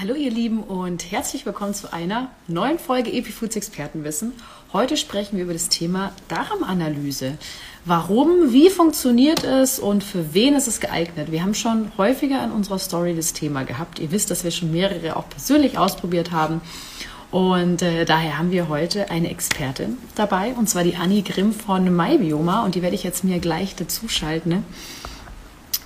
Hallo ihr Lieben und herzlich willkommen zu einer neuen Folge Epifoods Expertenwissen. Heute sprechen wir über das Thema Darmanalyse. Warum, wie funktioniert es und für wen ist es geeignet? Wir haben schon häufiger in unserer Story das Thema gehabt. Ihr wisst, dass wir schon mehrere auch persönlich ausprobiert haben. Und äh, daher haben wir heute eine Expertin dabei, und zwar die Annie Grimm von MyBioma. Und die werde ich jetzt mir gleich dazuschalten. Ne?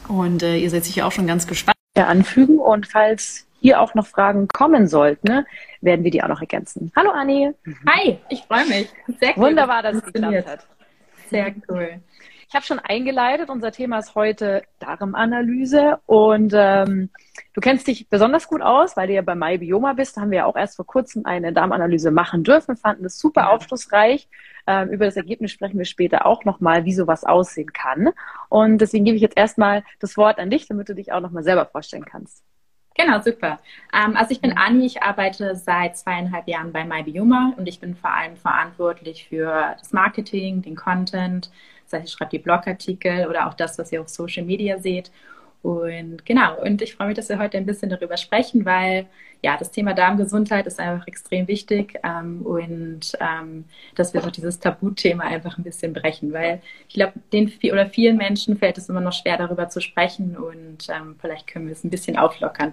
Und äh, ihr seid sicher auch schon ganz gespannt. Anfügen und falls hier auch noch Fragen kommen sollten, ne, werden wir die auch noch ergänzen. Hallo Anni. Hi, ich freue mich. Sehr cool, Wunderbar, dass es geklappt hat. Sehr cool. Ich habe schon eingeleitet. Unser Thema ist heute Darmanalyse und ähm, du kennst dich besonders gut aus, weil du ja bei MyBioma bist. Da haben wir ja auch erst vor kurzem eine Darmanalyse machen dürfen, fanden es super ja. aufschlussreich. Ähm, über das Ergebnis sprechen wir später auch nochmal, wie sowas aussehen kann. Und deswegen gebe ich jetzt erstmal das Wort an dich, damit du dich auch nochmal selber vorstellen kannst. Genau, super. Ähm, also ich bin Anni, ich arbeite seit zweieinhalb Jahren bei MyBioma und ich bin vor allem verantwortlich für das Marketing, den Content, das heißt, ich schreibe die Blogartikel oder auch das, was ihr auf Social Media seht. Und genau, und ich freue mich, dass wir heute ein bisschen darüber sprechen, weil ja, das Thema Darmgesundheit ist einfach extrem wichtig ähm, und ähm, dass wir so dieses Tabuthema einfach ein bisschen brechen, weil ich glaube, den oder vielen Menschen fällt es immer noch schwer, darüber zu sprechen und ähm, vielleicht können wir es ein bisschen auflockern.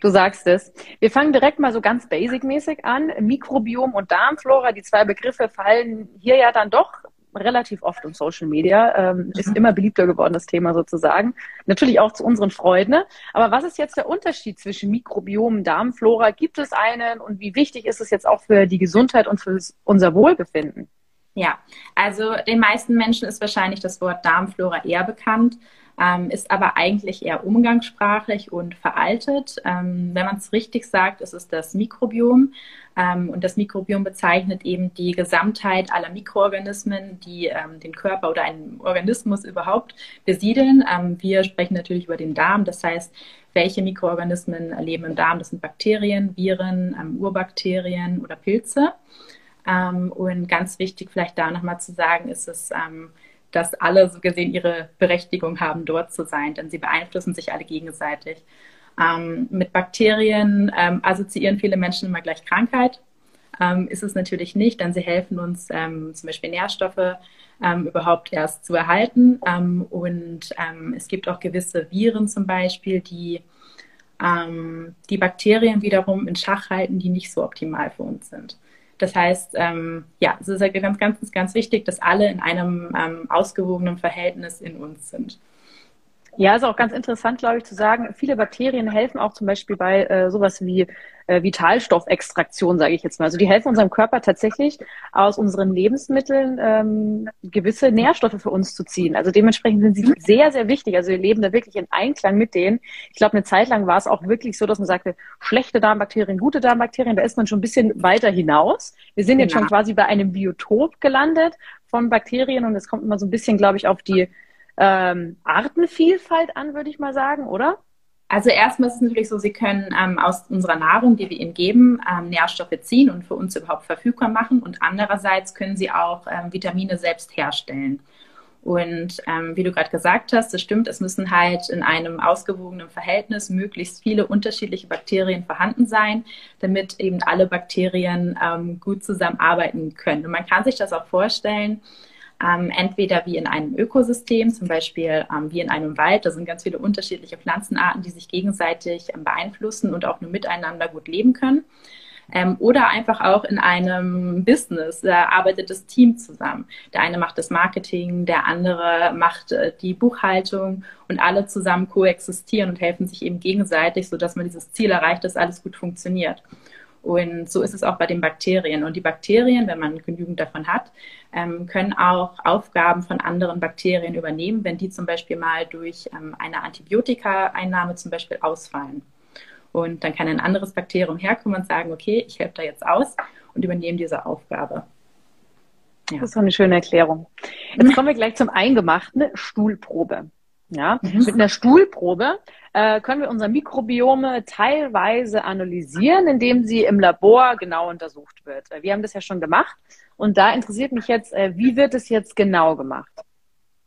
Du sagst es. Wir fangen direkt mal so ganz basic-mäßig an. Mikrobiom und Darmflora, die zwei Begriffe fallen hier ja dann doch relativ oft in Social Media. Ähm, ist mhm. immer beliebter geworden, das Thema sozusagen. Natürlich auch zu unseren Freuden. Ne? Aber was ist jetzt der Unterschied zwischen Mikrobiom und Darmflora? Gibt es einen und wie wichtig ist es jetzt auch für die Gesundheit und für unser Wohlbefinden? Ja, also den meisten Menschen ist wahrscheinlich das Wort Darmflora eher bekannt ähm, ist aber eigentlich eher umgangssprachlich und veraltet. Ähm, wenn man es richtig sagt, ist es das Mikrobiom. Ähm, und das Mikrobiom bezeichnet eben die Gesamtheit aller Mikroorganismen, die ähm, den Körper oder einen Organismus überhaupt besiedeln. Ähm, wir sprechen natürlich über den Darm, das heißt, welche Mikroorganismen leben im Darm? Das sind Bakterien, Viren, ähm, Urbakterien oder Pilze. und ganz wichtig vielleicht da nochmal zu sagen, ist es, dass alle so gesehen ihre Berechtigung haben, dort zu sein, denn sie beeinflussen sich alle gegenseitig. Ähm, mit Bakterien ähm, assoziieren viele Menschen immer gleich Krankheit. Ähm, ist es natürlich nicht, denn sie helfen uns ähm, zum Beispiel Nährstoffe ähm, überhaupt erst zu erhalten. Ähm, und es gibt auch gewisse Viren zum Beispiel, die die Bakterien wiederum in Schach halten, die nicht so optimal für uns sind. Das heißt, ähm, ja, es ist ganz, ganz, ganz wichtig, dass alle in einem ähm, ausgewogenen Verhältnis in uns sind. Ja, ist auch ganz interessant, glaube ich, zu sagen, viele Bakterien helfen auch zum Beispiel bei äh, sowas wie äh, Vitalstoffextraktion, sage ich jetzt mal. Also die helfen unserem Körper tatsächlich aus unseren Lebensmitteln ähm, gewisse Nährstoffe für uns zu ziehen. Also dementsprechend sind sie sehr, sehr wichtig. Also wir leben da wirklich in Einklang mit denen. Ich glaube, eine Zeit lang war es auch wirklich so, dass man sagte, schlechte Darmbakterien, gute Darmbakterien, da ist man schon ein bisschen weiter hinaus. Wir sind jetzt schon genau. quasi bei einem Biotop gelandet von Bakterien und es kommt immer so ein bisschen, glaube ich, auf die ähm, Artenvielfalt an, würde ich mal sagen, oder? Also erstmal ist es natürlich so, Sie können ähm, aus unserer Nahrung, die wir Ihnen geben, ähm, Nährstoffe ziehen und für uns überhaupt verfügbar machen. Und andererseits können Sie auch ähm, Vitamine selbst herstellen. Und ähm, wie du gerade gesagt hast, das stimmt, es müssen halt in einem ausgewogenen Verhältnis möglichst viele unterschiedliche Bakterien vorhanden sein, damit eben alle Bakterien ähm, gut zusammenarbeiten können. Und man kann sich das auch vorstellen, ähm, entweder wie in einem Ökosystem, zum Beispiel ähm, wie in einem Wald. Da sind ganz viele unterschiedliche Pflanzenarten, die sich gegenseitig ähm, beeinflussen und auch nur miteinander gut leben können. Ähm, oder einfach auch in einem Business. Da arbeitet das Team zusammen. Der eine macht das Marketing, der andere macht äh, die Buchhaltung und alle zusammen koexistieren und helfen sich eben gegenseitig, sodass man dieses Ziel erreicht, dass alles gut funktioniert. Und so ist es auch bei den Bakterien. Und die Bakterien, wenn man genügend davon hat, ähm, können auch Aufgaben von anderen Bakterien übernehmen, wenn die zum Beispiel mal durch ähm, eine Antibiotikaeinnahme zum Beispiel ausfallen. Und dann kann ein anderes Bakterium herkommen und sagen, okay, ich helfe da jetzt aus und übernehme diese Aufgabe. Ja. Das ist doch eine schöne Erklärung. Jetzt kommen wir gleich zum Eingemachten, Stuhlprobe. Ja, mhm. mit einer Stuhlprobe äh, können wir unsere Mikrobiome teilweise analysieren, indem sie im Labor genau untersucht wird. Wir haben das ja schon gemacht und da interessiert mich jetzt, äh, wie wird es jetzt genau gemacht?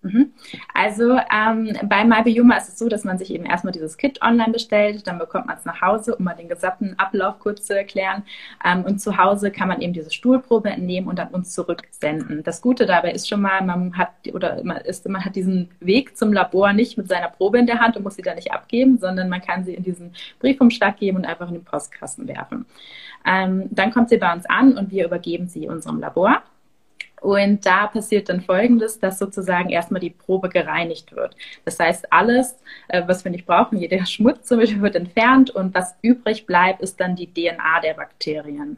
Mhm. Also ähm, bei MyBioma ist es so, dass man sich eben erstmal dieses Kit online bestellt, dann bekommt man es nach Hause, um mal den gesamten Ablauf kurz zu erklären. Ähm, und zu Hause kann man eben diese Stuhlprobe entnehmen und dann uns zurücksenden. Das Gute dabei ist schon mal, man hat oder man, ist, man hat diesen Weg zum Labor nicht mit seiner Probe in der Hand und muss sie da nicht abgeben, sondern man kann sie in diesen Briefumschlag geben und einfach in den Postkasten werfen. Ähm, dann kommt sie bei uns an und wir übergeben sie unserem Labor. Und da passiert dann Folgendes, dass sozusagen erstmal die Probe gereinigt wird. Das heißt, alles, äh, was wir nicht brauchen, jeder Schmutz zum Beispiel wird entfernt und was übrig bleibt, ist dann die DNA der Bakterien.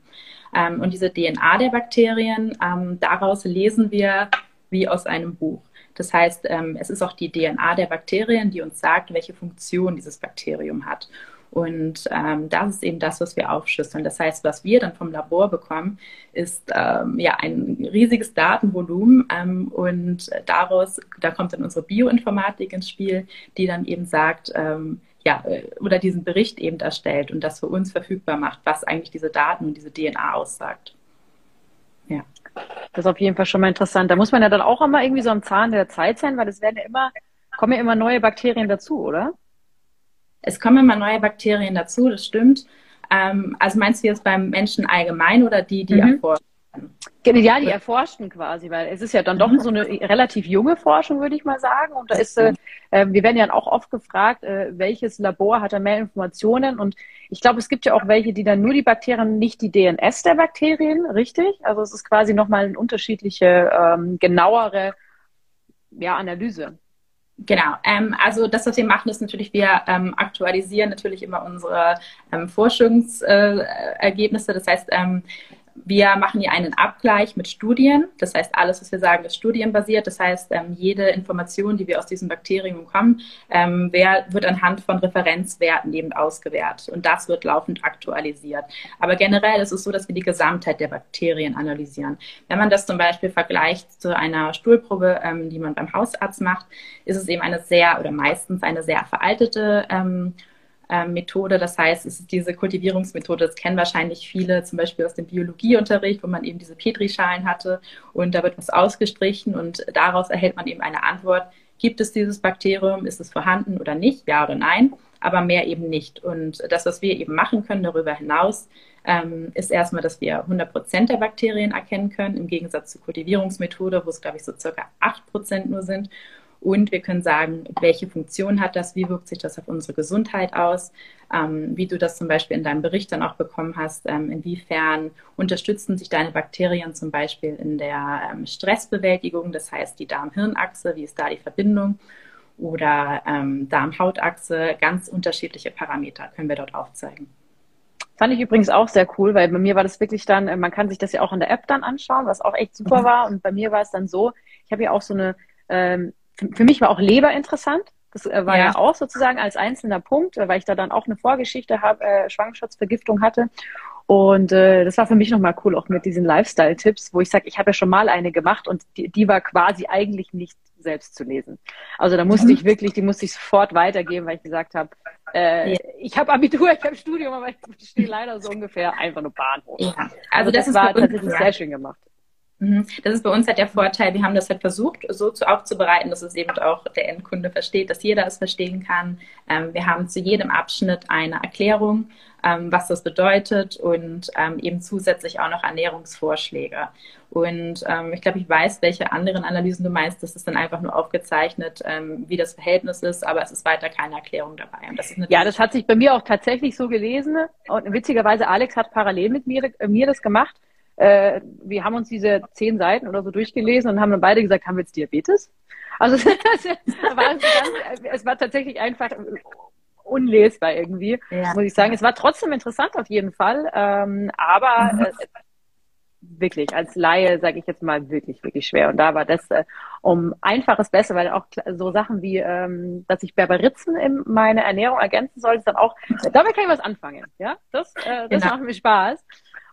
Ähm, und diese DNA der Bakterien, ähm, daraus lesen wir wie aus einem Buch. Das heißt, ähm, es ist auch die DNA der Bakterien, die uns sagt, welche Funktion dieses Bakterium hat. Und ähm, das ist eben das, was wir aufschlüsseln. Das heißt, was wir dann vom Labor bekommen, ist ähm, ja ein riesiges Datenvolumen ähm, und daraus, da kommt dann unsere Bioinformatik ins Spiel, die dann eben sagt, ähm, ja, äh, oder diesen Bericht eben erstellt und das für uns verfügbar macht, was eigentlich diese Daten und diese DNA aussagt. Ja. Das ist auf jeden Fall schon mal interessant. Da muss man ja dann auch immer irgendwie so am Zahn der Zeit sein, weil es werden ja immer, kommen ja immer neue Bakterien dazu, oder? Es kommen immer neue Bakterien dazu, das stimmt. Ähm, also meinst du jetzt beim Menschen allgemein oder die, die mhm. erforschen? Ja, die erforschen quasi, weil es ist ja dann doch mhm. so eine relativ junge Forschung, würde ich mal sagen. Und da ist, äh, äh, wir werden ja auch oft gefragt, äh, welches Labor hat da mehr Informationen? Und ich glaube, es gibt ja auch welche, die dann nur die Bakterien, nicht die DNS der Bakterien, richtig? Also es ist quasi nochmal eine unterschiedliche, ähm, genauere ja, Analyse. Genau, ähm, also das, was wir machen, ist natürlich, wir ähm, aktualisieren natürlich immer unsere ähm, Forschungsergebnisse. Äh, das heißt, ähm, wir machen hier einen Abgleich mit Studien. Das heißt, alles, was wir sagen, ist studienbasiert. Das heißt, ähm, jede Information, die wir aus diesem Bakterium bekommen, ähm, wird anhand von Referenzwerten eben ausgewertet. Und das wird laufend aktualisiert. Aber generell ist es so, dass wir die Gesamtheit der Bakterien analysieren. Wenn man das zum Beispiel vergleicht zu einer Stuhlprobe, ähm, die man beim Hausarzt macht, ist es eben eine sehr oder meistens eine sehr veraltete ähm, ähm, Methode. Das heißt, es ist diese Kultivierungsmethode, das kennen wahrscheinlich viele, zum Beispiel aus dem Biologieunterricht, wo man eben diese Petrischalen hatte und da wird was ausgestrichen und daraus erhält man eben eine Antwort, gibt es dieses Bakterium, ist es vorhanden oder nicht, ja oder nein, aber mehr eben nicht. Und das, was wir eben machen können darüber hinaus, ähm, ist erstmal, dass wir 100 Prozent der Bakterien erkennen können, im Gegensatz zur Kultivierungsmethode, wo es, glaube ich, so circa 8 Prozent nur sind. Und wir können sagen, welche Funktion hat das, wie wirkt sich das auf unsere Gesundheit aus, ähm, wie du das zum Beispiel in deinem Bericht dann auch bekommen hast, ähm, inwiefern unterstützen sich deine Bakterien zum Beispiel in der ähm, Stressbewältigung, das heißt die Darm-Hirn-Achse, wie ist da die Verbindung oder ähm, Darm-Haut-Achse, ganz unterschiedliche Parameter können wir dort aufzeigen. Fand ich übrigens auch sehr cool, weil bei mir war das wirklich dann, äh, man kann sich das ja auch in der App dann anschauen, was auch echt super mhm. war. Und bei mir war es dann so, ich habe ja auch so eine ähm, für mich war auch Leber interessant. Das äh, war ja. ja. auch sozusagen als einzelner Punkt, äh, weil ich da dann auch eine Vorgeschichte habe, äh, Schwangerschaftsvergiftung hatte. Und äh, das war für mich nochmal cool, auch mit diesen Lifestyle-Tipps, wo ich sage, ich habe ja schon mal eine gemacht und die, die war quasi eigentlich nicht selbst zu lesen. Also da musste ich wirklich, die musste ich sofort weitergeben, weil ich gesagt habe, äh, ja. ich habe Abitur, ich habe Studium, aber ich stehe leider so ungefähr einfach nur Bahnhof. Ja. Also, also das, das war tatsächlich sehr schön gemacht. Mhm. Das ist bei uns halt der Vorteil. Wir haben das halt versucht, so zu aufzubereiten, dass es eben auch der Endkunde versteht, dass jeder es verstehen kann. Ähm, wir haben zu jedem Abschnitt eine Erklärung, ähm, was das bedeutet und ähm, eben zusätzlich auch noch Ernährungsvorschläge. Und ich glaube, ich weiß, welche anderen Analysen du meinst. Das ist dann einfach nur aufgezeichnet, wie das Verhältnis ist, aber es ist weiter keine Erklärung dabei. Das ja, das hat sich bei mir auch tatsächlich so gelesen. Und witzigerweise, Alex hat parallel mit mir, äh, mir das gemacht äh, wir haben uns diese zehn Seiten oder so durchgelesen und haben dann beide gesagt, haben wir jetzt Diabetes? Also es war, ganz, es war tatsächlich einfach unlesbar irgendwie, ja. muss ich sagen. Es war trotzdem interessant auf jeden Fall, ähm, aber mhm. äh, wirklich als Laie, sage ich jetzt mal, wirklich, wirklich schwer. Und da war das äh, um einfaches besser, weil auch so Sachen wie, ähm, dass ich Berberitzen in meine Ernährung ergänzen sollte, dann auch, damit kann ich was anfangen. Ja, das, äh, das genau. macht mir Spaß.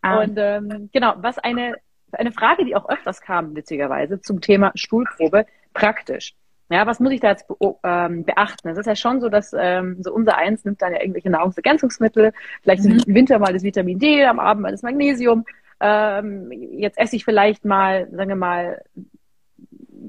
Ah. Und ähm, genau, was eine, eine Frage, die auch öfters kam, witzigerweise, zum Thema Stuhlprobe, praktisch. Ja, was muss ich da jetzt be ähm, beachten? Es ist ja schon so, dass ähm, so unser Eins nimmt dann ja irgendwelche Nahrungsergänzungsmittel, vielleicht mhm. im Winter mal das Vitamin D, am Abend mal das Magnesium. Ähm, jetzt esse ich vielleicht mal, sagen wir mal,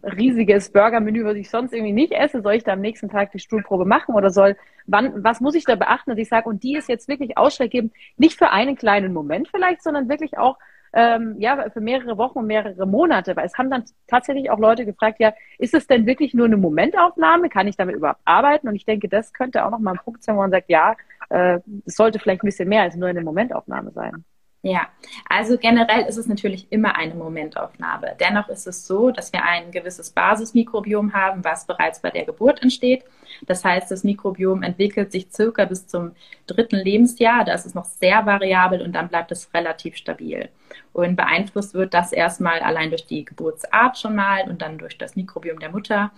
riesiges Burgermenü, was ich sonst irgendwie nicht esse, soll ich da am nächsten Tag die Stuhlprobe machen oder soll, wann, was muss ich da beachten, dass ich sage, und die ist jetzt wirklich ausschlaggebend, nicht für einen kleinen Moment vielleicht, sondern wirklich auch ähm, ja, für mehrere Wochen und mehrere Monate. Weil es haben dann tatsächlich auch Leute gefragt, ja, ist es denn wirklich nur eine Momentaufnahme? Kann ich damit überhaupt arbeiten? Und ich denke, das könnte auch nochmal ein Punkt sein, wo man sagt, ja, äh, es sollte vielleicht ein bisschen mehr als nur eine Momentaufnahme sein. Ja, also generell ist es natürlich immer eine Momentaufnahme. Dennoch ist es so, dass wir ein gewisses Basismikrobiom haben, was bereits bei der Geburt entsteht. Das heißt, das Mikrobiom entwickelt sich circa bis zum dritten Lebensjahr. Da ist es noch sehr variabel und dann bleibt es relativ stabil. Und beeinflusst wird das erstmal allein durch die Geburtsart schon mal und dann durch das Mikrobiom der Mutter.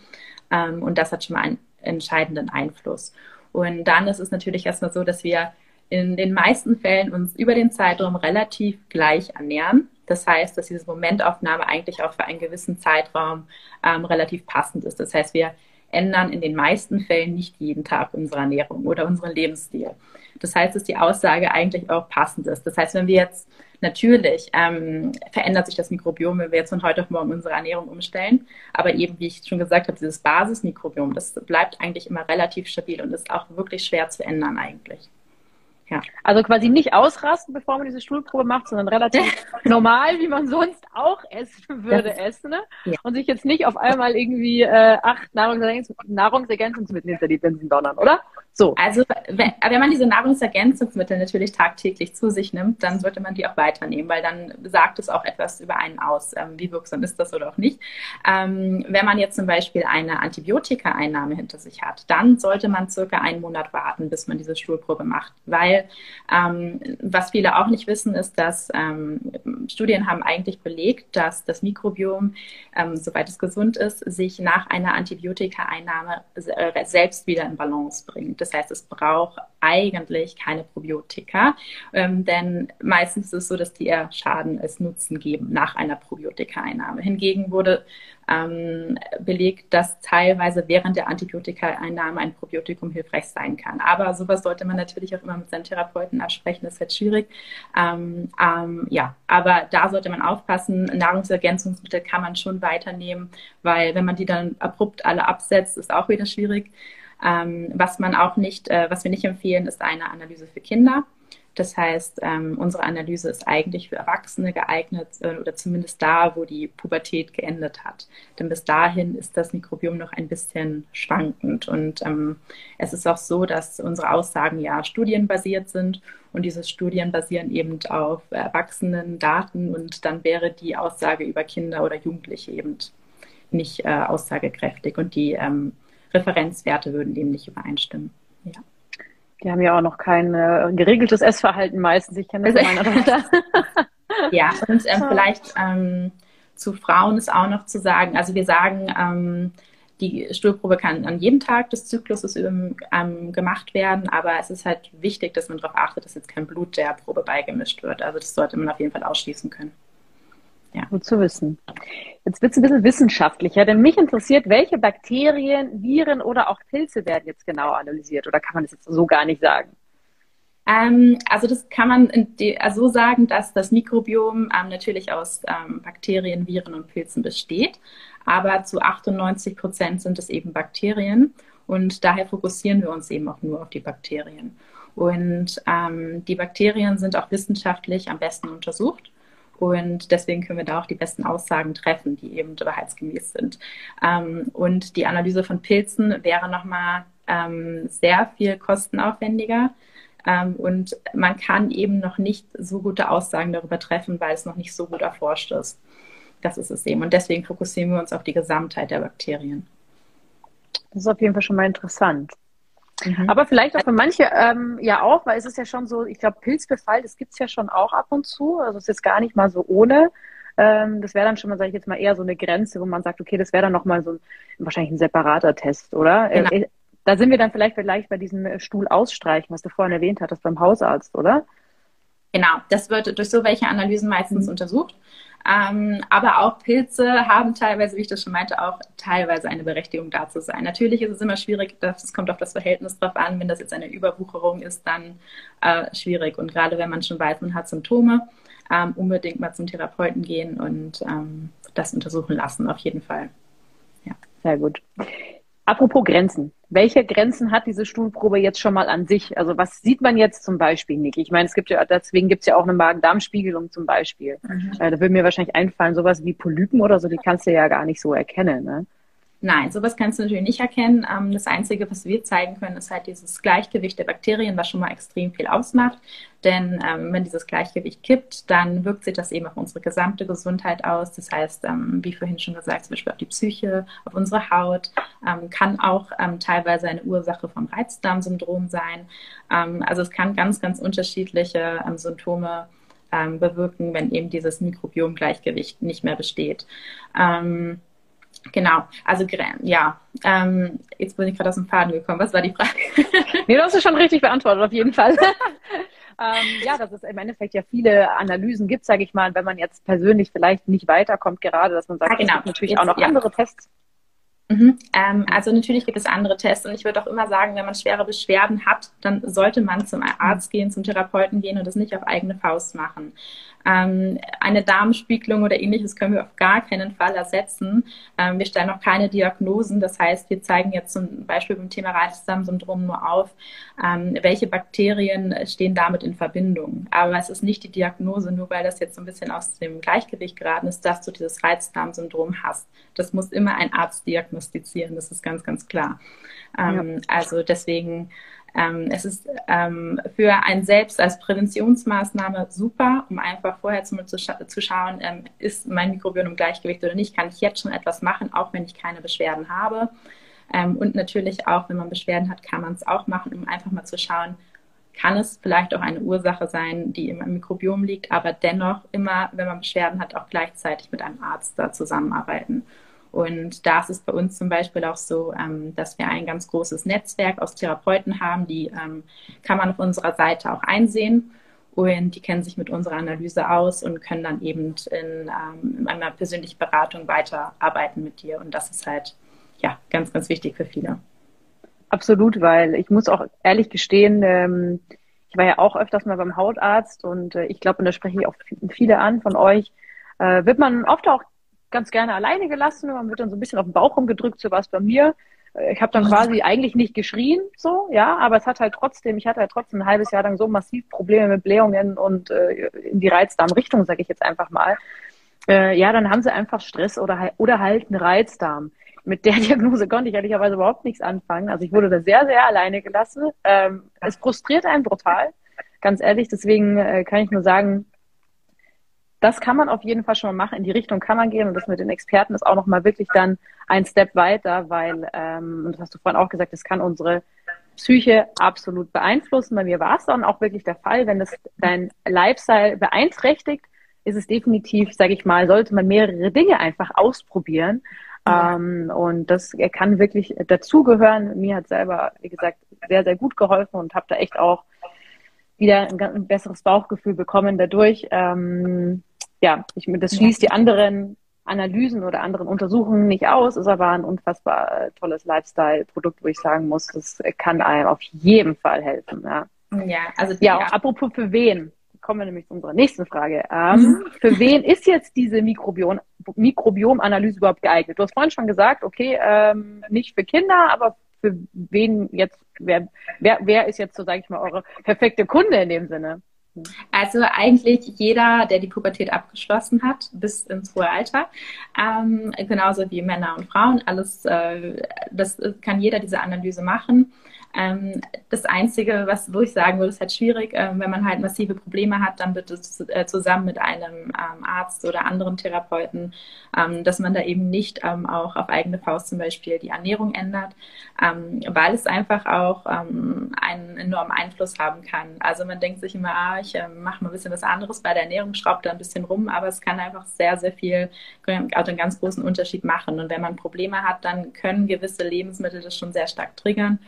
Ähm, und das hat schon mal einen entscheidenden Einfluss. Und dann ist es natürlich erstmal so, dass wir in den meisten Fällen uns über den Zeitraum relativ gleich ernähren. Das heißt, dass diese Momentaufnahme eigentlich auch für einen gewissen Zeitraum ähm, relativ passend ist. Das heißt, wir ändern in den meisten Fällen nicht jeden Tag unsere Ernährung oder unseren Lebensstil. Das heißt, dass die Aussage eigentlich auch passend ist. Das heißt, wenn wir jetzt natürlich ähm, verändert sich das Mikrobiom, wenn wir jetzt von heute auf morgen unsere Ernährung umstellen, aber eben, wie ich schon gesagt habe, dieses Basismikrobiom, das bleibt eigentlich immer relativ stabil und ist auch wirklich schwer zu ändern eigentlich. Ja. Also quasi nicht ausrasten, bevor man diese Stuhlprobe macht, sondern relativ normal, wie man sonst auch essen würde, essen. Ne? Ja. Und sich jetzt nicht auf einmal irgendwie äh, acht Nahrungsergänzungs Nahrungsergänzungsmittel hinter die Binsen donnern, oder? So. Also wenn, wenn man diese Nahrungsergänzungsmittel natürlich tagtäglich zu sich nimmt, dann sollte man die auch weiternehmen, weil dann sagt es auch etwas über einen aus, ähm, wie wirksam ist das oder auch nicht. Ähm, wenn man jetzt zum Beispiel eine Antibiotika-Einnahme hinter sich hat, dann sollte man circa einen Monat warten, bis man diese Stuhlprobe macht, weil ähm, was viele auch nicht wissen, ist, dass ähm, Studien haben eigentlich belegt, dass das Mikrobiom, ähm, soweit es gesund ist, sich nach einer Antibiotika-Einnahme äh, selbst wieder in Balance bringt. Das heißt, es braucht eigentlich keine Probiotika, ähm, denn meistens ist es so, dass die eher Schaden als Nutzen geben nach einer Probiotika-Einnahme. Hingegen wurde ähm, belegt, dass teilweise während der Antibiotika-Einnahme ein Probiotikum hilfreich sein kann. Aber sowas sollte man natürlich auch immer mit seinen Therapeuten absprechen, das ist jetzt schwierig. Ähm, ähm, ja, aber da sollte man aufpassen. Nahrungsergänzungsmittel kann man schon weiternehmen, weil wenn man die dann abrupt alle absetzt, ist auch wieder schwierig. Ähm, was man auch nicht, äh, was wir nicht empfehlen, ist eine Analyse für Kinder. Das heißt, ähm, unsere Analyse ist eigentlich für Erwachsene geeignet äh, oder zumindest da, wo die Pubertät geendet hat. Denn bis dahin ist das Mikrobiom noch ein bisschen schwankend. Und ähm, es ist auch so, dass unsere Aussagen ja studienbasiert sind und diese Studien basieren eben auf erwachsenen Daten und dann wäre die Aussage über Kinder oder Jugendliche eben nicht äh, aussagekräftig und die ähm, Referenzwerte würden dem nicht übereinstimmen. Ja. Die haben ja auch noch kein äh, geregeltes Essverhalten meistens. Ich kenne das von meiner Tochter. ja, und ähm, vielleicht ähm, zu Frauen ist auch noch zu sagen, also wir sagen, ähm, die Stuhlprobe kann an jedem Tag des Zykluses ähm, gemacht werden, aber es ist halt wichtig, dass man darauf achtet, dass jetzt kein Blut der Probe beigemischt wird. Also das sollte man auf jeden Fall ausschließen können. Ja. Gut zu wissen. Jetzt wird es ein bisschen wissenschaftlicher, denn mich interessiert, welche Bakterien, Viren oder auch Pilze werden jetzt genau analysiert oder kann man das jetzt so gar nicht sagen? Ähm, also das kann man also so sagen, dass das Mikrobiom ähm, natürlich aus ähm, Bakterien, Viren und Pilzen besteht, aber zu 98 Prozent sind es eben Bakterien und daher fokussieren wir uns eben auch nur auf die Bakterien. Und ähm, die Bakterien sind auch wissenschaftlich am besten untersucht. Und deswegen können wir da auch die besten Aussagen treffen, die eben wahrheitsgemäß sind. Ähm, und die Analyse von Pilzen wäre nochmal ähm, sehr viel kostenaufwendiger. Ähm, und man kann eben noch nicht so gute Aussagen darüber treffen, weil es noch nicht so gut erforscht ist. Das ist es eben. Und deswegen fokussieren wir uns auf die Gesamtheit der Bakterien. Das ist auf jeden Fall schon mal interessant. Mhm. Aber vielleicht auch für manche ähm, ja auch, weil es ist ja schon so, ich glaube, Pilzbefall, das gibt es ja schon auch ab und zu. Also es ist jetzt gar nicht mal so ohne. Ähm, das wäre dann schon mal, sage ich jetzt mal, eher so eine Grenze, wo man sagt, okay, das wäre dann nochmal so ein, wahrscheinlich ein separater Test, oder? Genau. Äh, da sind wir dann vielleicht vielleicht bei diesem Stuhl ausstreichen, was du vorhin erwähnt hattest beim Hausarzt, oder? Genau, das wird durch so welche Analysen meistens mhm. untersucht. Ähm, aber auch Pilze haben teilweise, wie ich das schon meinte, auch teilweise eine Berechtigung da zu sein. Natürlich ist es immer schwierig, es kommt auf das Verhältnis drauf an. Wenn das jetzt eine Überwucherung ist, dann äh, schwierig. Und gerade wenn man schon weiß, man hat Symptome, ähm, unbedingt mal zum Therapeuten gehen und ähm, das untersuchen lassen, auf jeden Fall. Sehr gut. Apropos Grenzen. Welche Grenzen hat diese Stuhlprobe jetzt schon mal an sich? Also was sieht man jetzt zum Beispiel nicht? Ich meine, es gibt ja, deswegen gibt es ja auch eine Magen-Darm-Spiegelung zum Beispiel. Mhm. Äh, da würde mir wahrscheinlich einfallen, sowas wie Polypen oder so, die kannst du ja gar nicht so erkennen. Ne? Nein, sowas kannst du natürlich nicht erkennen. Ähm, das Einzige, was wir zeigen können, ist halt dieses Gleichgewicht der Bakterien, was schon mal extrem viel ausmacht. Denn ähm, wenn dieses Gleichgewicht kippt, dann wirkt sich das eben auf unsere gesamte Gesundheit aus. Das heißt, ähm, wie vorhin schon gesagt, zum Beispiel auf die Psyche, auf unsere Haut, kann auch teilweise eine Ursache vom Reizdarmsyndrom sein. Also es kann ganz, ganz unterschiedliche Symptome bewirken, wenn eben dieses Mikrobiomgleichgewicht nicht mehr besteht. Genau, also ja, ähm, jetzt bin ich gerade aus dem Faden gekommen. Was war die Frage? nee, du hast es schon richtig beantwortet, auf jeden Fall. ähm, ja, dass es im Endeffekt ja viele Analysen gibt, sage ich mal, wenn man jetzt persönlich vielleicht nicht weiterkommt, gerade, dass man sagt, ah, genau. es gibt natürlich jetzt, auch noch ja. andere Tests. Mhm. Ähm, also natürlich gibt es andere Tests und ich würde auch immer sagen, wenn man schwere Beschwerden hat, dann sollte man zum Arzt gehen, zum Therapeuten gehen und das nicht auf eigene Faust machen. Ähm, eine Darmspiegelung oder ähnliches können wir auf gar keinen Fall ersetzen. Ähm, wir stellen noch keine Diagnosen. Das heißt, wir zeigen jetzt zum Beispiel beim Thema Reizdarmsyndrom nur auf, ähm, welche Bakterien stehen damit in Verbindung. Aber es ist nicht die Diagnose, nur weil das jetzt so ein bisschen aus dem Gleichgewicht geraten ist, dass du dieses Reizdarmsyndrom hast. Das muss immer ein Arzt diagnostizieren. Das ist ganz, ganz klar. Ähm, ja. Also deswegen ähm, es ist ähm, für einen selbst als Präventionsmaßnahme super, um einfach vorher zu, zu, zu schauen, ähm, ist mein Mikrobiom im Gleichgewicht oder nicht, kann ich jetzt schon etwas machen, auch wenn ich keine Beschwerden habe. Ähm, und natürlich auch, wenn man Beschwerden hat, kann man es auch machen, um einfach mal zu schauen, kann es vielleicht auch eine Ursache sein, die im Mikrobiom liegt, aber dennoch immer, wenn man Beschwerden hat, auch gleichzeitig mit einem Arzt da zusammenarbeiten. Und da ist es bei uns zum Beispiel auch so, ähm, dass wir ein ganz großes Netzwerk aus Therapeuten haben, die ähm, kann man auf unserer Seite auch einsehen. Und die kennen sich mit unserer Analyse aus und können dann eben in, ähm, in einer persönlichen Beratung weiterarbeiten mit dir. Und das ist halt ja ganz, ganz wichtig für viele. Absolut, weil ich muss auch ehrlich gestehen, ich war ja auch öfters mal beim Hautarzt und äh, ich glaube, und da spreche ich auch viele an von euch, äh, wird man oft auch ganz gerne alleine gelassen. Man wird dann so ein bisschen auf den Bauch rumgedrückt, so war es bei mir. Äh, ich habe dann quasi eigentlich nicht geschrien, so, ja, aber es hat halt trotzdem, ich hatte halt trotzdem ein halbes Jahr lang so massiv Probleme mit Blähungen und äh, in die Reizdarmrichtung, sage ich jetzt einfach mal. Äh, ja, dann haben sie einfach Stress oder, oder halt einen Reizdarm. Mit der Diagnose konnte ich ehrlicherweise überhaupt nichts anfangen. Also ich wurde da sehr, sehr alleine gelassen. Ähm, es frustriert einen brutal, ganz ehrlich. Deswegen äh, kann ich nur sagen, das kann man auf jeden Fall schon mal machen. In die Richtung kann man gehen und das mit den Experten ist auch noch mal wirklich dann ein Step weiter, weil, ähm, und das hast du vorhin auch gesagt, das kann unsere Psyche absolut beeinflussen. Bei mir war es dann auch wirklich der Fall, wenn das dein Lifestyle beeinträchtigt, ist es definitiv, sage ich mal, sollte man mehrere Dinge einfach ausprobieren. Ja. Ähm, und das kann wirklich dazugehören. Mir hat selber, wie gesagt, sehr, sehr gut geholfen und habe da echt auch wieder ein, ein, besseres Bauchgefühl bekommen dadurch. Ähm, ja, ich, das schließt die anderen Analysen oder anderen Untersuchungen nicht aus, ist aber ein unfassbar äh, tolles Lifestyle-Produkt, wo ich sagen muss, das kann einem auf jeden Fall helfen. Ja, ja also ja, auch apropos für wen, kommen wir nämlich zu unserer nächsten Frage. Ähm, mhm. Für wen ist jetzt diese Mikrobiom, Mikrobiom-Analyse überhaupt geeignet? Du hast vorhin schon gesagt, okay, ähm, nicht für Kinder, aber für wen jetzt, wer, wer, wer ist jetzt so, sage ich mal, eure perfekte Kunde in dem Sinne? Also eigentlich jeder, der die Pubertät abgeschlossen hat, bis ins hohe Alter, ähm, genauso wie Männer und Frauen, alles, äh, das kann jeder diese Analyse machen. Ähm, das Einzige, was, wo ich sagen würde, ist halt schwierig, äh, wenn man halt massive Probleme hat, dann bitte äh, zusammen mit einem ähm, Arzt oder anderen Therapeuten, ähm, dass man da eben nicht ähm, auch auf eigene Faust zum Beispiel die Ernährung ändert, ähm, weil es einfach auch ähm, einen enormen Einfluss haben kann. Also man denkt sich immer, ah, ich äh, mache mal ein bisschen was anderes bei der Ernährung, schraubt da ein bisschen rum, aber es kann einfach sehr, sehr viel, also einen ganz großen Unterschied machen. Und wenn man Probleme hat, dann können gewisse Lebensmittel das schon sehr stark triggern.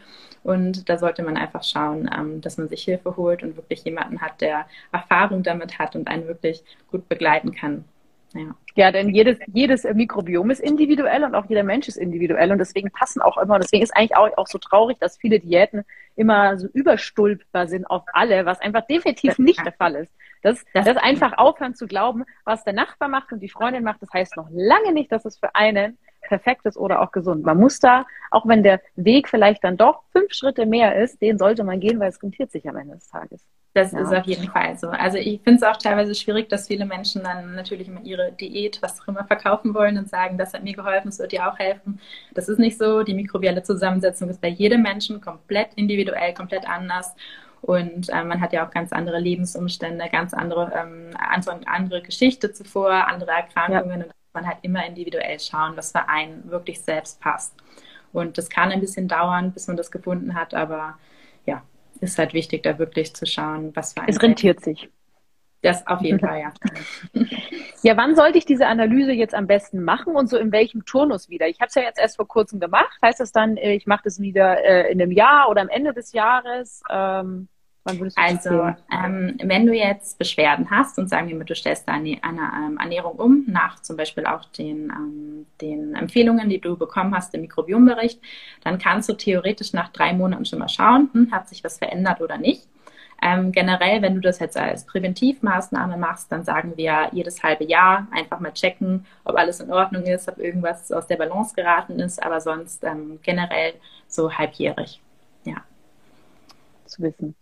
Und da sollte man einfach schauen, ähm, dass man sich Hilfe holt und wirklich jemanden hat, der Erfahrung damit hat und einen wirklich gut begleiten kann. Ja. ja, denn jedes, jedes Mikrobiom ist individuell und auch jeder Mensch ist individuell und deswegen passen auch immer, deswegen ist eigentlich auch, auch so traurig, dass viele Diäten immer so überstülpbar sind auf alle, was einfach definitiv nicht der Fall ist. Das, das einfach aufhören zu glauben, was der Nachbar macht und die Freundin macht, das heißt noch lange nicht, dass es für einen perfekt ist oder auch gesund. Man muss da, auch wenn der Weg vielleicht dann doch fünf Schritte mehr ist, den sollte man gehen, weil es rentiert sich am Ende des Tages. Das ja. ist auf jeden Fall so. Also ich finde es auch teilweise schwierig, dass viele Menschen dann natürlich immer ihre Diät, was auch immer, verkaufen wollen und sagen, das hat mir geholfen, es wird dir auch helfen. Das ist nicht so. Die mikrobielle Zusammensetzung ist bei jedem Menschen komplett individuell, komplett anders. Und äh, man hat ja auch ganz andere Lebensumstände, ganz andere, ähm, andere, andere Geschichte zuvor, andere Erkrankungen. Ja. Und man halt immer individuell schauen, was für einen wirklich selbst passt. Und das kann ein bisschen dauern, bis man das gefunden hat, aber ja, ist halt wichtig, da wirklich zu schauen, was für einen. Es rentiert sich. Das auf jeden Fall, ja. Ja, wann sollte ich diese Analyse jetzt am besten machen und so in welchem Turnus wieder? Ich habe es ja jetzt erst vor kurzem gemacht. Heißt das dann, äh, ich mache das wieder äh, in einem Jahr oder am Ende des Jahres? Ähm, also, ähm, wenn du jetzt Beschwerden hast und sagen wir mal, du stellst deine eine, ähm, Ernährung um, nach zum Beispiel auch den, ähm, den Empfehlungen, die du bekommen hast im Mikrobiombericht, dann kannst du theoretisch nach drei Monaten schon mal schauen, hm, hat sich was verändert oder nicht. Ähm, generell, wenn du das jetzt als Präventivmaßnahme machst, dann sagen wir jedes halbe Jahr einfach mal checken, ob alles in Ordnung ist, ob irgendwas aus der Balance geraten ist, aber sonst ähm, generell so halbjährig. Ja. Zu wissen.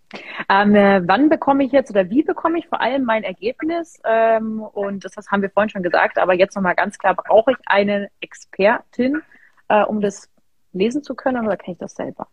Ähm, äh, wann bekomme ich jetzt oder wie bekomme ich vor allem mein Ergebnis? Ähm, und das, das haben wir vorhin schon gesagt, aber jetzt nochmal ganz klar, brauche ich eine Expertin, äh, um das lesen zu können oder kann ich das selber?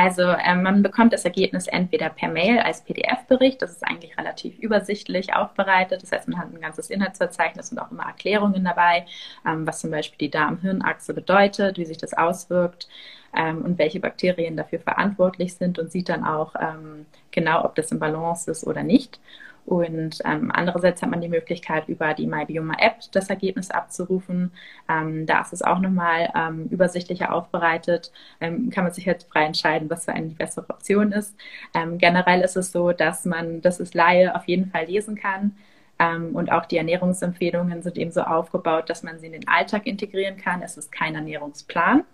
Also ähm, man bekommt das Ergebnis entweder per Mail als PDF-Bericht, das ist eigentlich relativ übersichtlich aufbereitet. Das heißt, man hat ein ganzes Inhaltsverzeichnis und auch immer Erklärungen dabei, ähm, was zum Beispiel die Darm-Hirn-Achse bedeutet, wie sich das auswirkt ähm, und welche Bakterien dafür verantwortlich sind und sieht dann auch ähm, genau, ob das im Balance ist oder nicht. Und ähm, andererseits hat man die Möglichkeit, über die MyBioma-App das Ergebnis abzurufen. Ähm, da ist es auch nochmal ähm, übersichtlicher aufbereitet. Ähm, kann man sich halt frei entscheiden, was für eine bessere Option ist. Ähm, generell ist es so, dass man das ist Laie auf jeden Fall lesen kann. Ähm, und auch die Ernährungsempfehlungen sind eben so aufgebaut, dass man sie in den Alltag integrieren kann. Es ist kein Ernährungsplan,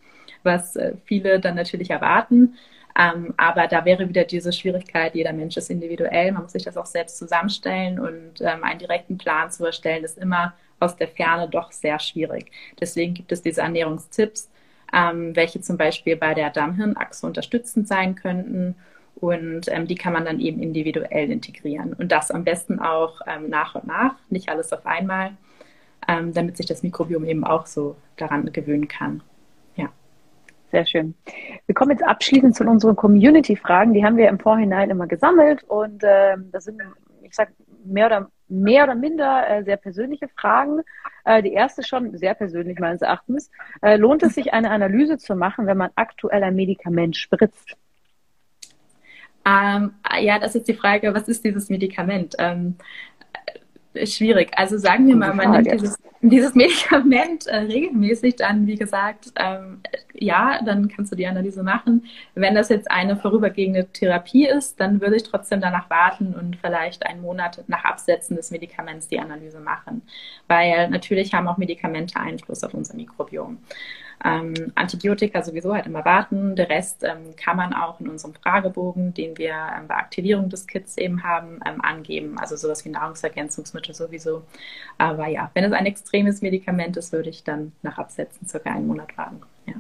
was äh, viele dann natürlich erwarten. Ähm, aber da wäre wieder diese Schwierigkeit, jeder Mensch ist individuell, man muss sich das auch selbst zusammenstellen und ähm, einen direkten Plan zu erstellen, ist immer aus der Ferne doch sehr schwierig. Deswegen gibt es diese Ernährungstipps, ähm, welche zum Beispiel bei der Darm-Hirn-Achse unterstützend sein könnten. Und ähm, die kann man dann eben individuell integrieren. Und das am besten auch ähm, nach und nach, nicht alles auf einmal, ähm, damit sich das Mikrobiom eben auch so daran gewöhnen kann. Sehr schön. Wir kommen jetzt abschließend zu unseren Community-Fragen. Die haben wir im Vorhinein immer gesammelt und äh, das sind, ich sag, mehr oder mehr oder minder äh, sehr persönliche Fragen. Äh, die erste schon sehr persönlich meines Erachtens. Äh, lohnt es sich, eine Analyse zu machen, wenn man aktuell ein Medikament spritzt? Ähm, ja, das ist die Frage, was ist dieses Medikament? Ähm, schwierig. Also sagen wir mal, man nimmt dieses, dieses Medikament äh, regelmäßig, dann wie gesagt, ähm, ja, dann kannst du die Analyse machen. Wenn das jetzt eine vorübergehende Therapie ist, dann würde ich trotzdem danach warten und vielleicht einen Monat nach Absetzen des Medikaments die Analyse machen. Weil natürlich haben auch Medikamente Einfluss auf unser Mikrobiom. Ähm, Antibiotika sowieso halt immer warten. Der Rest ähm, kann man auch in unserem Fragebogen, den wir ähm, bei Aktivierung des Kits eben haben, ähm, angeben. Also sowas wie Nahrungsergänzungsmittel sowieso. Aber ja, wenn es ein extremes Medikament ist, würde ich dann nach Absetzen circa einen Monat warten. Ja.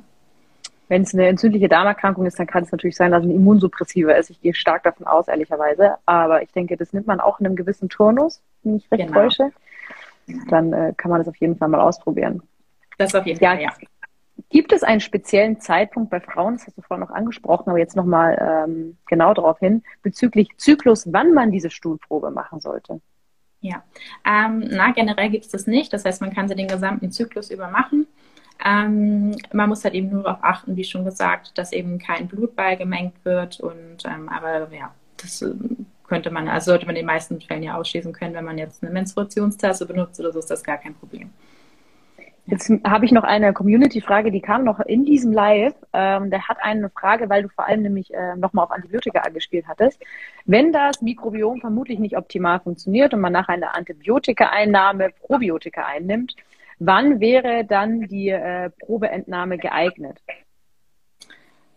Wenn es eine entzündliche Darmerkrankung ist, dann kann es natürlich sein, dass es ein Immunsuppressiver ist. Ich gehe stark davon aus, ehrlicherweise. Aber ich denke, das nimmt man auch in einem gewissen Turnus, wenn ich recht genau. täusche. Dann äh, kann man das auf jeden Fall mal ausprobieren. Das auf jeden Fall, ja. Gibt es einen speziellen Zeitpunkt bei Frauen, das hast du vorhin noch angesprochen, aber jetzt nochmal ähm, genau darauf hin, bezüglich Zyklus, wann man diese Stuhlprobe machen sollte? Ja, ähm, na, generell gibt es das nicht. Das heißt, man kann sie den gesamten Zyklus über machen. Ähm, man muss halt eben nur darauf achten, wie schon gesagt, dass eben kein Blut beigemengt wird. Und ähm, aber ja, das äh, könnte man, also sollte man in den meisten Fällen ja ausschließen können, wenn man jetzt eine Menstruationstasse benutzt oder so, ist das gar kein Problem. Jetzt habe ich noch eine Community-Frage, die kam noch in diesem Live. Ähm, der hat eine Frage, weil du vor allem nämlich äh, nochmal auf Antibiotika angespielt hattest. Wenn das Mikrobiom vermutlich nicht optimal funktioniert und man nach einer Antibiotika-Einnahme Probiotika einnimmt, wann wäre dann die äh, Probeentnahme geeignet?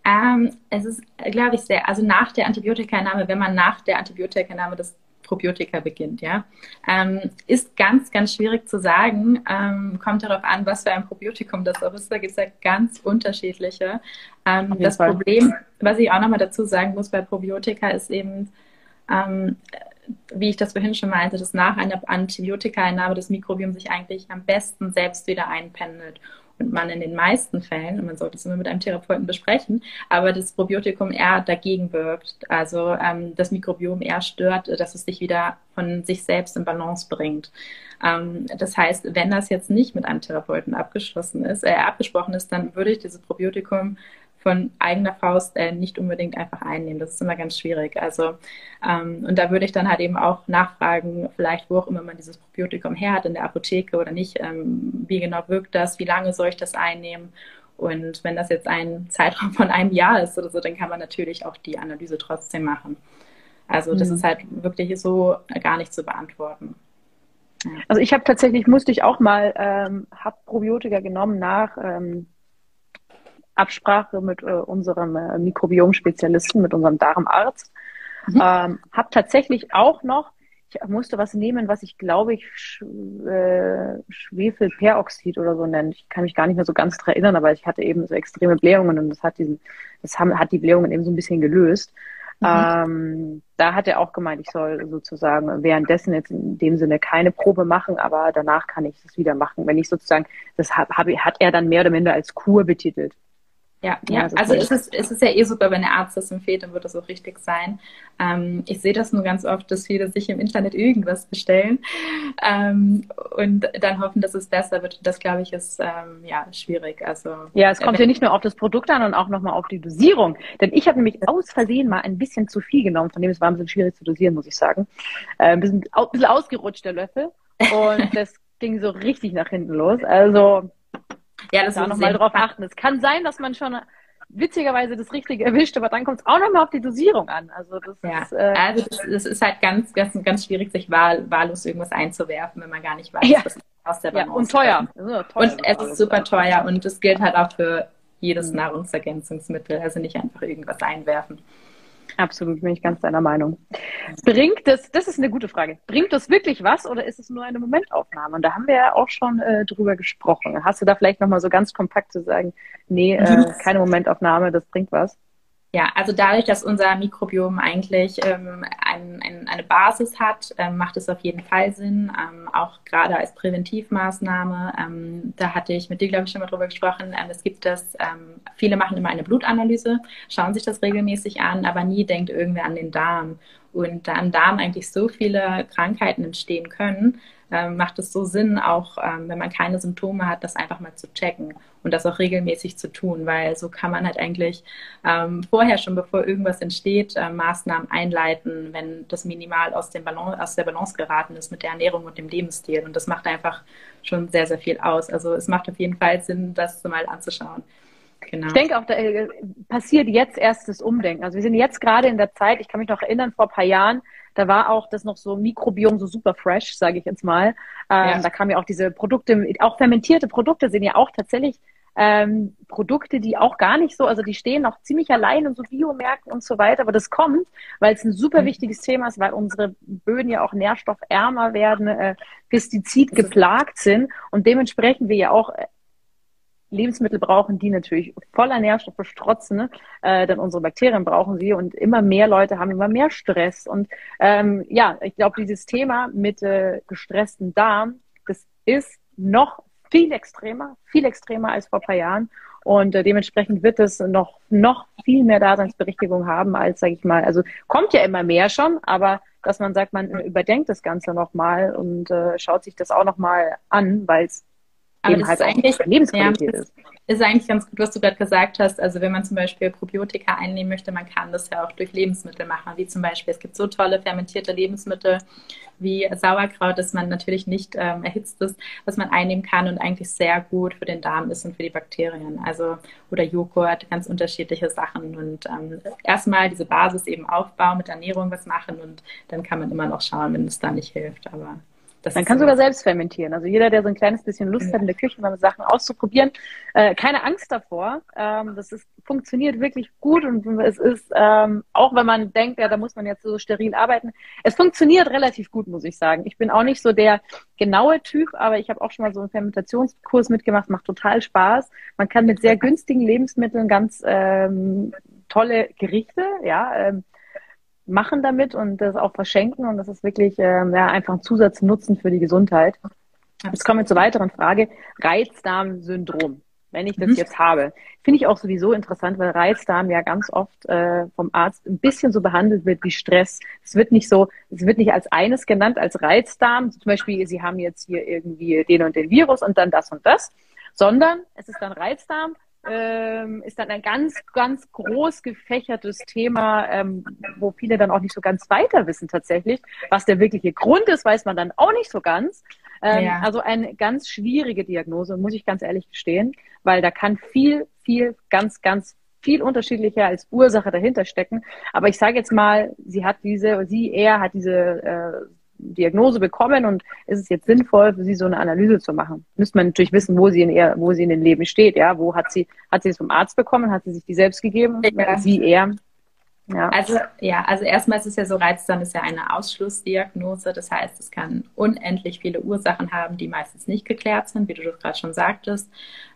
Ähm, es ist, glaube ich, sehr, also nach der Antibiotika-Einnahme, wenn man nach der Antibiotika-Einnahme das Probiotika beginnt, ja. Ähm, ist ganz, ganz schwierig zu sagen. Ähm, kommt darauf an, was für ein Probiotikum das auch ist. Da gibt es ja ganz unterschiedliche. Ähm, das Fall. Problem, was ich auch nochmal dazu sagen muss bei Probiotika, ist eben, ähm, wie ich das vorhin schon meinte, dass nach einer Antibiotika-Einnahme das Mikrobiom sich eigentlich am besten selbst wieder einpendelt und man in den meisten Fällen, und man sollte es immer mit einem Therapeuten besprechen, aber das Probiotikum eher dagegen wirkt. Also ähm, das Mikrobiom eher stört, dass es sich wieder von sich selbst in Balance bringt. Ähm, das heißt, wenn das jetzt nicht mit einem Therapeuten abgeschlossen ist, äh, abgesprochen ist, dann würde ich dieses Probiotikum von eigener Faust äh, nicht unbedingt einfach einnehmen. Das ist immer ganz schwierig. Also ähm, und da würde ich dann halt eben auch nachfragen, vielleicht wo auch immer man dieses Probiotikum her hat, in der Apotheke oder nicht, ähm, wie genau wirkt das, wie lange soll ich das einnehmen? Und wenn das jetzt ein Zeitraum von einem Jahr ist oder so, dann kann man natürlich auch die Analyse trotzdem machen. Also das mhm. ist halt wirklich so gar nicht zu beantworten. Also ich habe tatsächlich, musste ich auch mal, ähm, habe Probiotika genommen nach ähm, Absprache mit äh, unserem äh, Mikrobiom-Spezialisten, mit unserem Darmarzt. Mhm. Ähm, habe tatsächlich auch noch, ich musste was nehmen, was ich glaube ich Sch äh, Schwefelperoxid oder so nennt. Ich kann mich gar nicht mehr so ganz daran erinnern, aber ich hatte eben so extreme Blähungen und das hat diesen, das haben, hat die Blähungen eben so ein bisschen gelöst. Mhm. Ähm, da hat er auch gemeint, ich soll sozusagen währenddessen jetzt in dem Sinne keine Probe machen, aber danach kann ich das wieder machen. Wenn ich sozusagen, das hab, hab, hat er dann mehr oder minder als Kur betitelt. Ja, ja, ja also es ist, es ist ja eh super, wenn der Arzt das empfiehlt, dann wird das auch richtig sein. Ähm, ich sehe das nur ganz oft, dass viele sich im Internet irgendwas bestellen ähm, und dann hoffen, dass es besser wird. Das, glaube ich, ist ähm, ja schwierig. Also, ja, es kommt äh, ja nicht nur auf das Produkt an, sondern auch nochmal auf die Dosierung. Denn ich habe nämlich aus Versehen mal ein bisschen zu viel genommen, von dem es war ein bisschen schwierig zu dosieren, muss ich sagen. Äh, ein, bisschen, ein bisschen ausgerutscht, der Löffel. Und das ging so richtig nach hinten los. Also ja, das da nochmal drauf achten. Es kann sein, dass man schon witzigerweise das Richtige erwischt, aber dann kommt es auch nochmal auf die Dosierung an. Also das, ja. ist, äh, also das, das, ist halt ganz, ganz, ganz schwierig, sich wahl, wahllos irgendwas einzuwerfen, wenn man gar nicht weiß, ja. was aus der Balance ja, und teuer. teuer. Und es ist super teuer und das gilt halt auch für jedes mhm. Nahrungsergänzungsmittel. Also nicht einfach irgendwas einwerfen. Absolut, bin ich ganz deiner Meinung. Bringt das, das ist eine gute Frage, bringt das wirklich was oder ist es nur eine Momentaufnahme? Und da haben wir ja auch schon äh, drüber gesprochen. Hast du da vielleicht nochmal so ganz kompakt zu sagen, nee, äh, mhm. keine Momentaufnahme, das bringt was? Ja, also dadurch, dass unser Mikrobiom eigentlich ähm, ein, ein, eine Basis hat, ähm, macht es auf jeden Fall Sinn, ähm, auch gerade als Präventivmaßnahme. Ähm, da hatte ich mit dir, glaube ich, schon mal drüber gesprochen. Ähm, es gibt das, ähm, viele machen immer eine Blutanalyse, schauen sich das regelmäßig an, aber nie denkt irgendwer an den Darm. Und da am Darm eigentlich so viele Krankheiten entstehen können, ähm, macht es so Sinn, auch ähm, wenn man keine Symptome hat, das einfach mal zu checken und das auch regelmäßig zu tun, weil so kann man halt eigentlich ähm, vorher schon, bevor irgendwas entsteht, äh, Maßnahmen einleiten, wenn das minimal aus, dem Balance, aus der Balance geraten ist mit der Ernährung und dem Lebensstil. Und das macht einfach schon sehr, sehr viel aus. Also es macht auf jeden Fall Sinn, das mal anzuschauen. Genau. Ich denke auch, da äh, passiert jetzt erst das Umdenken. Also wir sind jetzt gerade in der Zeit, ich kann mich noch erinnern, vor ein paar Jahren, da war auch das noch so Mikrobiom so super fresh, sage ich jetzt mal. Ähm, ja. Da kamen ja auch diese Produkte, auch fermentierte Produkte sind ja auch tatsächlich ähm, Produkte, die auch gar nicht so, also die stehen noch ziemlich allein in so Biomärkten und so weiter, aber das kommt, weil es ein super mhm. wichtiges Thema ist, weil unsere Böden ja auch nährstoffärmer werden, äh, Pestizid geplagt sind und dementsprechend wir ja auch äh, Lebensmittel brauchen, die natürlich voller Nährstoffe strotzen, ne? äh, denn unsere Bakterien brauchen sie und immer mehr Leute haben immer mehr Stress. Und ähm, ja, ich glaube, dieses Thema mit äh, gestressten Darm, das ist noch viel extremer, viel extremer als vor ein paar Jahren. Und äh, dementsprechend wird es noch, noch viel mehr Daseinsberechtigung haben als, sage ich mal, also kommt ja immer mehr schon, aber dass man sagt, man überdenkt das Ganze nochmal und äh, schaut sich das auch nochmal an, weil es aber eben halt eigentlich, Lebensqualität ja, ist. Ist eigentlich ganz gut, was du gerade gesagt hast. Also wenn man zum Beispiel Probiotika einnehmen möchte, man kann das ja auch durch Lebensmittel machen, wie zum Beispiel, es gibt so tolle fermentierte Lebensmittel wie Sauerkraut, dass man natürlich nicht ähm, erhitzt ist, was man einnehmen kann und eigentlich sehr gut für den Darm ist und für die Bakterien. Also oder Joghurt, ganz unterschiedliche Sachen und ähm, erstmal diese Basis eben aufbauen, mit Ernährung was machen und dann kann man immer noch schauen, wenn es da nicht hilft. Aber Das Man kann so sogar selbst fermentieren. Also jeder, der so ein kleines bisschen Lust hat, in der Küche mal Sachen auszuprobieren, äh, keine Angst davor. Ähm, das ist, funktioniert wirklich gut und es ist, ähm, auch wenn man denkt, ja, da muss man jetzt so steril arbeiten, es funktioniert relativ gut, muss ich sagen. Ich bin auch nicht so der genaue Typ, aber ich habe auch schon mal so einen Fermentationskurs mitgemacht, macht total Spaß. Man kann mit sehr günstigen Lebensmitteln ganz ähm, tolle Gerichte, ja, ähm, machen damit und das auch verschenken. Und das ist wirklich ähm, ja, einfach ein Zusatznutzen für die Gesundheit. Jetzt kommen wir zur weiteren Frage. Reizdarmsyndrom. Wenn ich das mhm. jetzt habe, finde ich auch sowieso interessant, weil Reizdarm ja ganz oft äh, vom Arzt ein bisschen so behandelt wird wie Stress. Es wird nicht so, es wird nicht als eines genannt, als Reizdarm. Zum Beispiel, Sie haben jetzt hier irgendwie den und den Virus und dann das und das, sondern es ist dann Reizdarm ähm, ist dann ein ganz, ganz groß gefächertes Thema, ähm, wo viele dann auch nicht so ganz weiter wissen tatsächlich. Was der wirkliche Grund ist, weiß man dann auch nicht so ganz. Ähm, ja. Also eine ganz schwierige Diagnose, muss ich ganz ehrlich gestehen, weil da kann viel, viel, ganz, ganz viel unterschiedlicher als Ursache dahinter stecken. Aber ich sage jetzt mal, sie hat diese, sie eher hat diese äh, Diagnose bekommen und ist es jetzt sinnvoll, für sie so eine Analyse zu machen? Müsste man natürlich wissen, wo sie in ihr, wo sie in dem Leben steht, ja, wo hat sie, hat sie es vom Arzt bekommen, hat sie sich die selbst gegeben, ja. sie eher? Ja. Also ja, also erstmal ist es ja so, Reizdarm ist ja eine Ausschlussdiagnose. Das heißt, es kann unendlich viele Ursachen haben, die meistens nicht geklärt sind, wie du das gerade schon sagtest.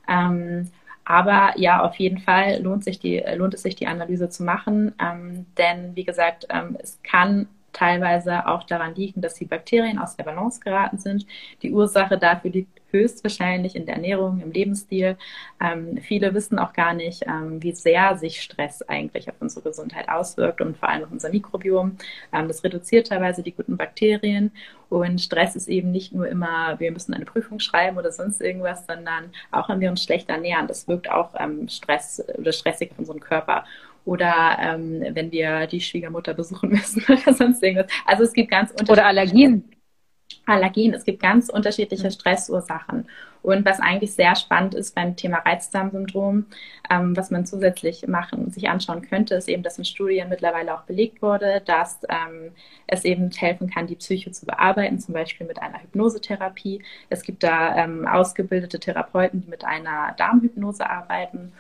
Ähm, aber ja, auf jeden Fall lohnt, sich die, lohnt es sich, die Analyse zu machen. Ähm, denn wie gesagt, ähm, es kann teilweise auch daran liegen, dass die Bakterien aus der Balance geraten sind. Die Ursache dafür liegt höchstwahrscheinlich in der Ernährung, im Lebensstil. Ähm, viele wissen auch gar nicht, ähm, wie sehr sich Stress eigentlich auf unsere Gesundheit auswirkt und vor allem auf unser Mikrobiom. Ähm, das reduziert teilweise die guten Bakterien. Und Stress ist eben nicht nur immer, wir müssen eine Prüfung schreiben oder sonst irgendwas, sondern auch wenn wir uns schlecht ernähren. Das wirkt auch ähm, Stress oder stressig auf unseren Körper oder ähm, wenn wir die Schwiegermutter besuchen müssen oder sonst irgendwas. Also es gibt ganz unterschiedliche. Oder Allergien. Allergien. Es gibt ganz unterschiedliche mhm. Stressursachen. Und was eigentlich sehr spannend ist beim Thema Reizdarmsyndrom, ähm, was man zusätzlich machen und sich anschauen könnte, ist eben, dass in Studien mittlerweile auch belegt wurde, dass ähm, es eben helfen kann, die Psyche zu bearbeiten, zum Beispiel mit einer Hypnosetherapie. Es gibt da ähm, ausgebildete Therapeuten, die mit einer Darmhypnose arbeiten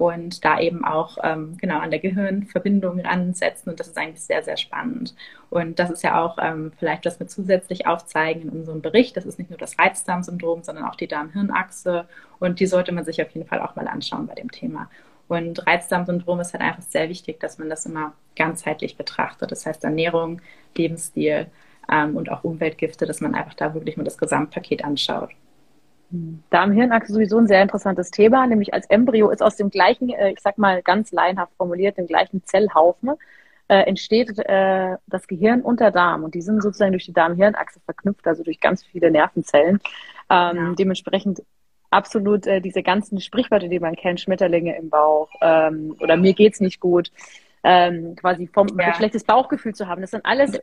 und da eben auch ähm, genau an der Gehirnverbindung ansetzen. Und das ist eigentlich sehr, sehr spannend. Und das ist ja auch ähm, vielleicht, was wir zusätzlich aufzeigen in unserem Bericht. Das ist nicht nur das Reizdarmsyndrom, sondern auch die Darm-Hirn-Achse. Und die sollte man sich auf jeden Fall auch mal anschauen bei dem Thema. Und Reizdarmsyndrom ist halt einfach sehr wichtig, dass man das immer ganzheitlich betrachtet. Das heißt Ernährung, Lebensstil ähm, und auch Umweltgifte, dass man einfach da wirklich mal das Gesamtpaket anschaut. Darm-Hirnachse sowieso ein sehr interessantes Thema, nämlich als Embryo ist aus dem gleichen, äh, ich sag mal ganz laienhaft formuliert, dem gleichen Zellhaufen äh, entsteht äh, das Gehirn und der Darm und die sind sozusagen durch die Darm-Hirnachse verknüpft, also durch ganz viele Nervenzellen. Ähm, ja. Dementsprechend absolut äh, diese ganzen Sprichwörter, die man kennt, Schmetterlinge im Bauch ähm, oder mir geht's nicht gut, ähm, quasi vom ja. schlechtes Bauchgefühl zu haben. Das sind alles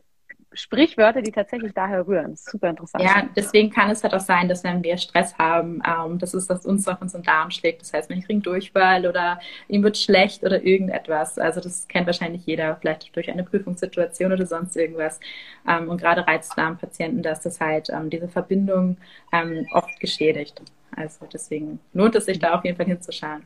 Sprichwörter, die tatsächlich daher rühren. Super interessant. Ja, deswegen kann es halt auch sein, dass wenn wir Stress haben, ähm, dass es das uns auf unseren Darm schlägt. Das heißt, ich kriege Durchfall oder ihm wird schlecht oder irgendetwas. Also das kennt wahrscheinlich jeder, vielleicht durch eine Prüfungssituation oder sonst irgendwas. Ähm, und gerade Reizdarmpatienten, dass das halt ähm, diese Verbindung ähm, oft geschädigt. Also deswegen lohnt es sich da auf jeden Fall hinzuschauen.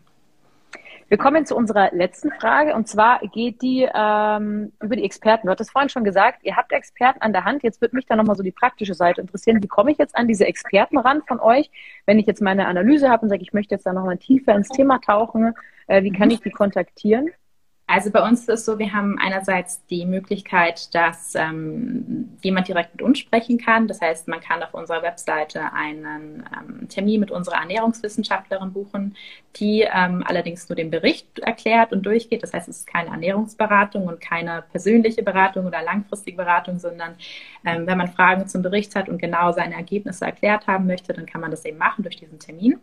Wir kommen zu unserer letzten Frage und zwar geht die ähm, über die Experten. Du hattest vorhin schon gesagt, ihr habt Experten an der Hand. Jetzt würde mich da nochmal so die praktische Seite interessieren. Wie komme ich jetzt an diese Experten ran von euch? Wenn ich jetzt meine Analyse habe und sage, ich möchte jetzt da nochmal tiefer ins Thema tauchen, äh, wie kann ich die kontaktieren? Also bei uns ist es so, wir haben einerseits die Möglichkeit, dass ähm, jemand direkt mit uns sprechen kann. Das heißt, man kann auf unserer Webseite einen ähm, Termin mit unserer Ernährungswissenschaftlerin buchen, die ähm, allerdings nur den Bericht erklärt und durchgeht. Das heißt, es ist keine Ernährungsberatung und keine persönliche Beratung oder langfristige Beratung, sondern ähm, wenn man Fragen zum Bericht hat und genau seine Ergebnisse erklärt haben möchte, dann kann man das eben machen durch diesen Termin.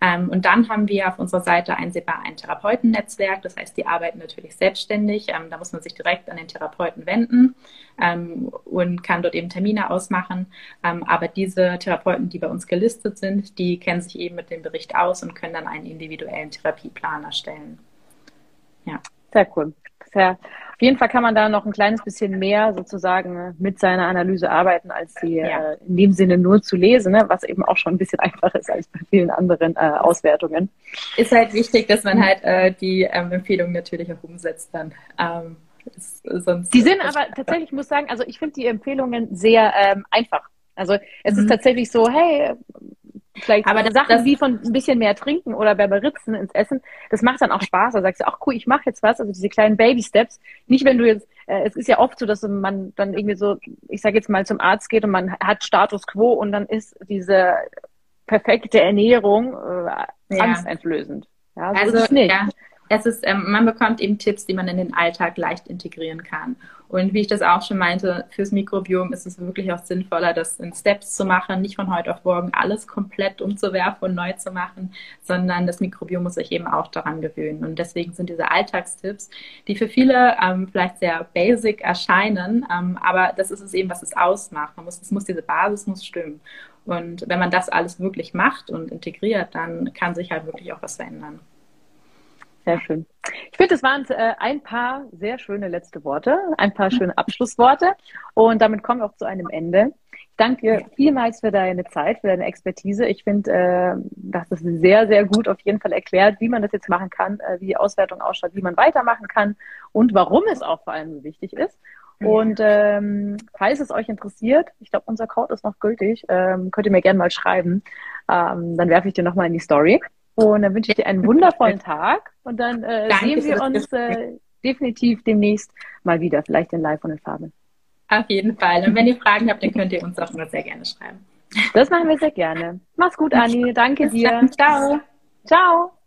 Ähm, und dann haben wir auf unserer Seite einsehbar ein Therapeutennetzwerk. Das heißt, die arbeiten natürlich selbstständig. Ähm, da muss man sich direkt an den Therapeuten wenden ähm, und kann dort eben Termine ausmachen. Ähm, aber diese Therapeuten, die bei uns gelistet sind, die kennen sich eben mit dem Bericht aus und können dann einen individuellen Therapieplan erstellen. Ja. Sehr cool. Sehr Auf jeden Fall kann man da noch ein kleines bisschen mehr sozusagen mit seiner Analyse arbeiten, als sie ja. äh, in dem Sinne nur zu lesen, ne? was eben auch schon ein bisschen einfacher ist als bei vielen anderen äh, Auswertungen. Ist halt wichtig, dass man halt äh, die ähm, Empfehlungen natürlich auch umsetzt dann. Ähm, ist, sonst die sind aber tatsächlich, ich muss sagen, also ich finde die Empfehlungen sehr ähm, einfach. Also es mhm. ist tatsächlich so, hey, vielleicht aber das, Sachen das, wie von ein bisschen mehr trinken oder Berberitzen ins Essen, das macht dann auch Spaß. Da sagst du, ach cool, ich mache jetzt was, also diese kleinen Baby-Steps. Nicht, wenn du jetzt, äh, es ist ja oft so, dass man dann irgendwie so, ich sage jetzt mal zum Arzt geht und man hat Status Quo und dann ist diese perfekte Ernährung äh, ja. angsteinflößend. Ja, so also, ist es nicht. Ja es ist, ähm, man bekommt eben Tipps, die man in den Alltag leicht integrieren kann. Und wie ich das auch schon meinte, fürs Mikrobiom ist es wirklich auch sinnvoller, das in Steps zu machen, nicht von heute auf morgen alles komplett umzuwerfen und neu zu machen, sondern das Mikrobiom muss sich eben auch daran gewöhnen. Und deswegen sind diese Alltagstipps, die für viele ähm, vielleicht sehr basic erscheinen, ähm, aber das ist es eben, was es ausmacht. Man muss, es muss diese Basis muss stimmen. Und wenn man das alles wirklich macht und integriert, dann kann sich halt wirklich auch was verändern. Sehr schön. Ich finde, es waren äh, ein paar sehr schöne letzte Worte, ein paar schöne Abschlussworte. Und damit kommen wir auch zu einem Ende. Ich danke dir vielmals für deine Zeit, für deine Expertise. Ich finde, äh, das ist sehr, sehr gut auf jeden Fall erklärt, wie man das jetzt machen kann, äh, wie die Auswertung ausschaut, wie man weitermachen kann und warum es auch vor allem so wichtig ist. Und ähm, falls es euch interessiert, ich glaube, unser Code ist noch gültig, ähm, könnt ihr mir gerne mal schreiben. Ähm, dann werfe ich dir nochmal in die Story. Und dann wünsche ich dir einen wundervollen Tag und dann äh, sehen wir uns äh, definitiv demnächst mal wieder, vielleicht in Live und in Farbe. Auf jeden Fall. Und wenn ihr Fragen habt, dann könnt ihr uns auch immer sehr gerne schreiben. Das machen wir sehr gerne. Mach's gut, Anni. Danke dir. Ciao. Ciao.